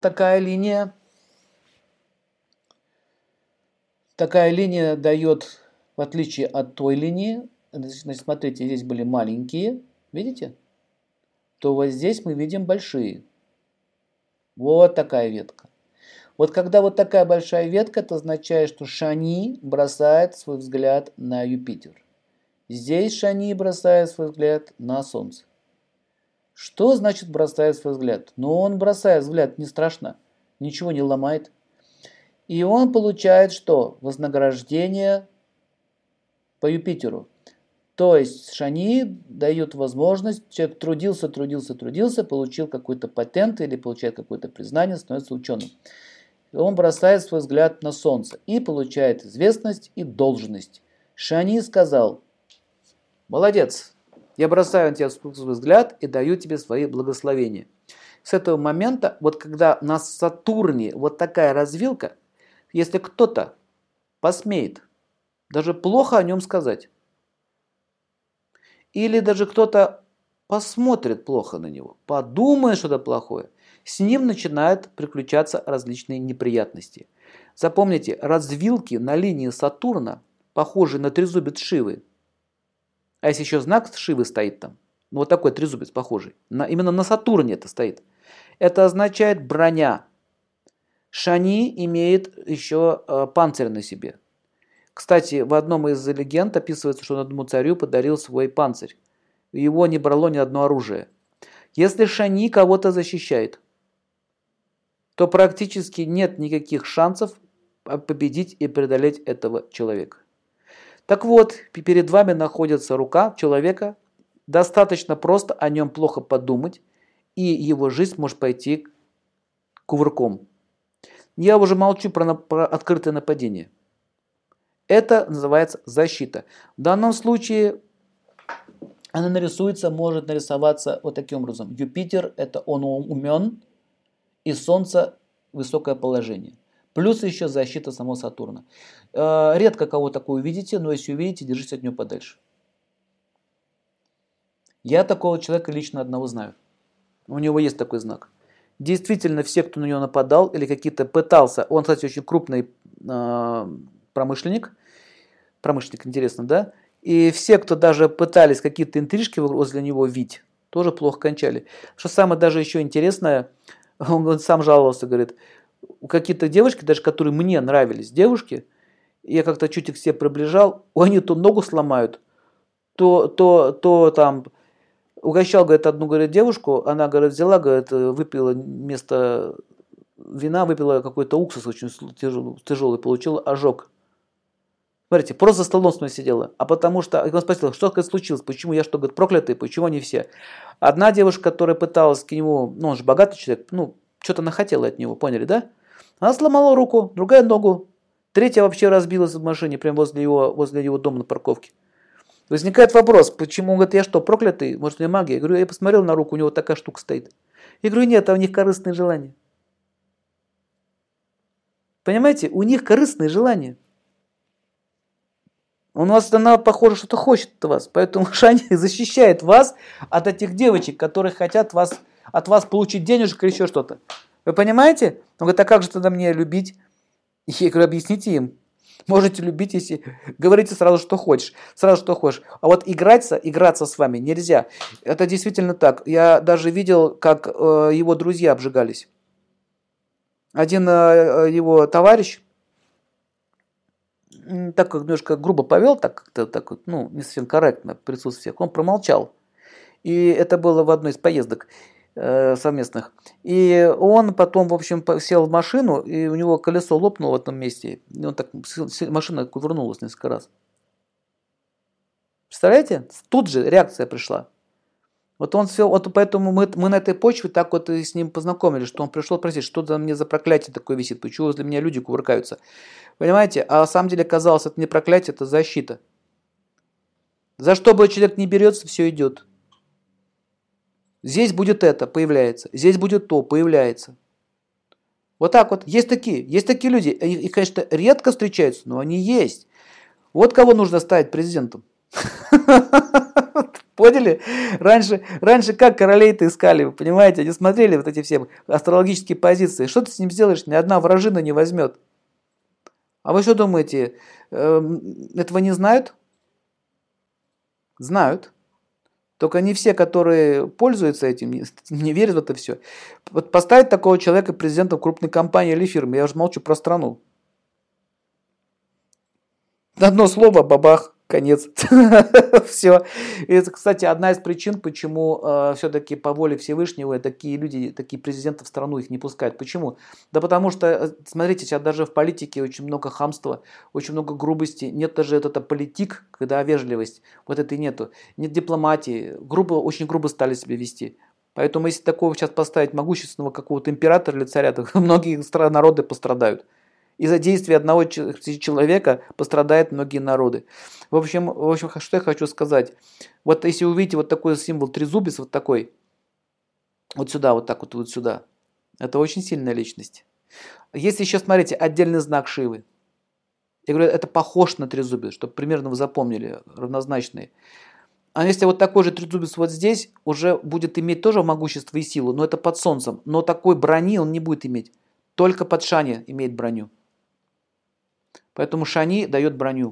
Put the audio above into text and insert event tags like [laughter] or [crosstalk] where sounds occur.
такая линия. Такая линия дает, в отличие от той линии, значит, смотрите, здесь были маленькие, видите? То вот здесь мы видим большие. Вот такая ветка. Вот когда вот такая большая ветка, это означает, что Шани бросает свой взгляд на Юпитер. Здесь Шани бросает свой взгляд на Солнце. Что значит бросает свой взгляд? Ну, он бросает взгляд, не страшно, ничего не ломает. И он получает что? Вознаграждение по Юпитеру. То есть Шани дает возможность, человек трудился, трудился, трудился, получил какой-то патент или получает какое-то признание, становится ученым он бросает свой взгляд на солнце и получает известность и должность. Шани сказал, молодец, я бросаю на тебя свой взгляд и даю тебе свои благословения. С этого момента, вот когда на Сатурне вот такая развилка, если кто-то посмеет даже плохо о нем сказать, или даже кто-то посмотрит плохо на него, подумает что-то плохое, с ним начинают приключаться различные неприятности. Запомните, развилки на линии Сатурна похожи на трезубец Шивы. А если еще знак Шивы стоит там, ну вот такой трезубец похожий, на, именно на Сатурне это стоит, это означает броня. Шани имеет еще э, панцирь на себе. Кстати, в одном из легенд описывается, что он одному царю подарил свой панцирь. Его не брало ни одно оружие. Если Шани кого-то защищает, то практически нет никаких шансов победить и преодолеть этого человека. Так вот, перед вами находится рука человека, достаточно просто о нем плохо подумать, и его жизнь может пойти кувырком. Я уже молчу про, про открытое нападение. Это называется защита. В данном случае она нарисуется, может нарисоваться вот таким образом. Юпитер – это он умен, и Солнце высокое положение. Плюс еще защита самого Сатурна. Э, редко кого такое увидите, но если увидите, держитесь от него подальше. Я такого человека лично одного знаю. У него есть такой знак. Действительно, все, кто на него нападал или какие-то пытался, он, кстати, очень крупный э, промышленник, промышленник, интересно, да? И все, кто даже пытались какие-то интрижки возле него видеть, тоже плохо кончали. Что самое даже еще интересное, [laughs] Он сам жаловался, говорит, какие-то девушки, даже которые мне нравились, девушки, я как-то чуть их все приближал, [laughs] они то ногу сломают, то, то, то там угощал, говорит, одну, говорит, девушку, она, говорит, взяла, говорит, выпила вместо вина, выпила какой-то уксус очень тяжелый, тяжелый получила ожог. Смотрите, просто за столом с мной сидела. А потому что, он спросил, что говорит, случилось, почему я что, говорит, проклятый, почему они все? Одна девушка, которая пыталась к нему, ну он же богатый человек, ну, что-то нахотела от него, поняли, да? Она сломала руку, другая ногу, третья вообще разбилась в машине, прямо возле его, возле его дома на парковке. Возникает вопрос, почему, он говорит, я что, проклятый, может, у меня магия? Я говорю, я посмотрел на руку, у него такая штука стоит. Я говорю, нет, а у них корыстные желания. Понимаете, у них корыстные желания. У нас она, похоже, что-то хочет от вас. Поэтому [laughs] Шани защищает вас от этих девочек, которые хотят вас, от вас получить денежек или еще что-то. Вы понимаете? Он говорит, а как же тогда мне любить? Я говорю, объясните им. Можете любить, если говорите сразу, что хочешь. Сразу, что хочешь. А вот играться, играться с вами нельзя. Это действительно так. Я даже видел, как э, его друзья обжигались. Один э, его товарищ, так как немножко грубо повел, так как-то так вот, ну, не совсем корректно всех, он промолчал. И это было в одной из поездок совместных. И он потом, в общем, сел в машину, и у него колесо лопнуло в этом месте. И он так, машина кувырнулась несколько раз. Представляете? Тут же реакция пришла. Вот он все, вот поэтому мы, мы на этой почве так вот и с ним познакомились, что он пришел просить, что за мне за проклятие такое висит, почему возле меня люди кувыркаются. Понимаете? А на самом деле казалось, это не проклятие, это защита. За что бы человек не берется, все идет. Здесь будет это, появляется. Здесь будет то, появляется. Вот так вот. Есть такие, есть такие люди. И, конечно, редко встречаются, но они есть. Вот кого нужно ставить президентом. [laughs] Поняли? Раньше, раньше как королей-то искали, вы понимаете? Они смотрели вот эти все астрологические позиции. Что ты с ним сделаешь? Ни одна вражина не возьмет. А вы что думаете, эм, этого не знают? Знают. Только не все, которые пользуются этим, не, верят в это все. Вот поставить такого человека президентом крупной компании или фирмы, я уже молчу про страну. Одно слово, бабах, конец. [laughs] Все. Это, кстати, одна из причин, почему э, все-таки по воле Всевышнего такие люди, такие президенты в страну их не пускают. Почему? Да потому что, э, смотрите, сейчас даже в политике очень много хамства, очень много грубости. Нет даже это политик, когда вежливость. Вот этой нету. Нет дипломатии. Грубо, очень грубо стали себя вести. Поэтому если такого сейчас поставить могущественного какого-то императора или царя, то [laughs] многие страны, народы пострадают. Из-за действия одного человека пострадают многие народы. В общем, в общем, что я хочу сказать. Вот если увидите вот такой символ трезубец, вот такой, вот сюда, вот так вот, вот сюда, это очень сильная личность. Если еще, смотрите, отдельный знак Шивы. Я говорю, это похож на трезубец, чтобы примерно вы запомнили, равнозначные. А если вот такой же трезубец вот здесь, уже будет иметь тоже могущество и силу, но это под солнцем. Но такой брони он не будет иметь. Только под Шани имеет броню. Поэтому Шани дает броню.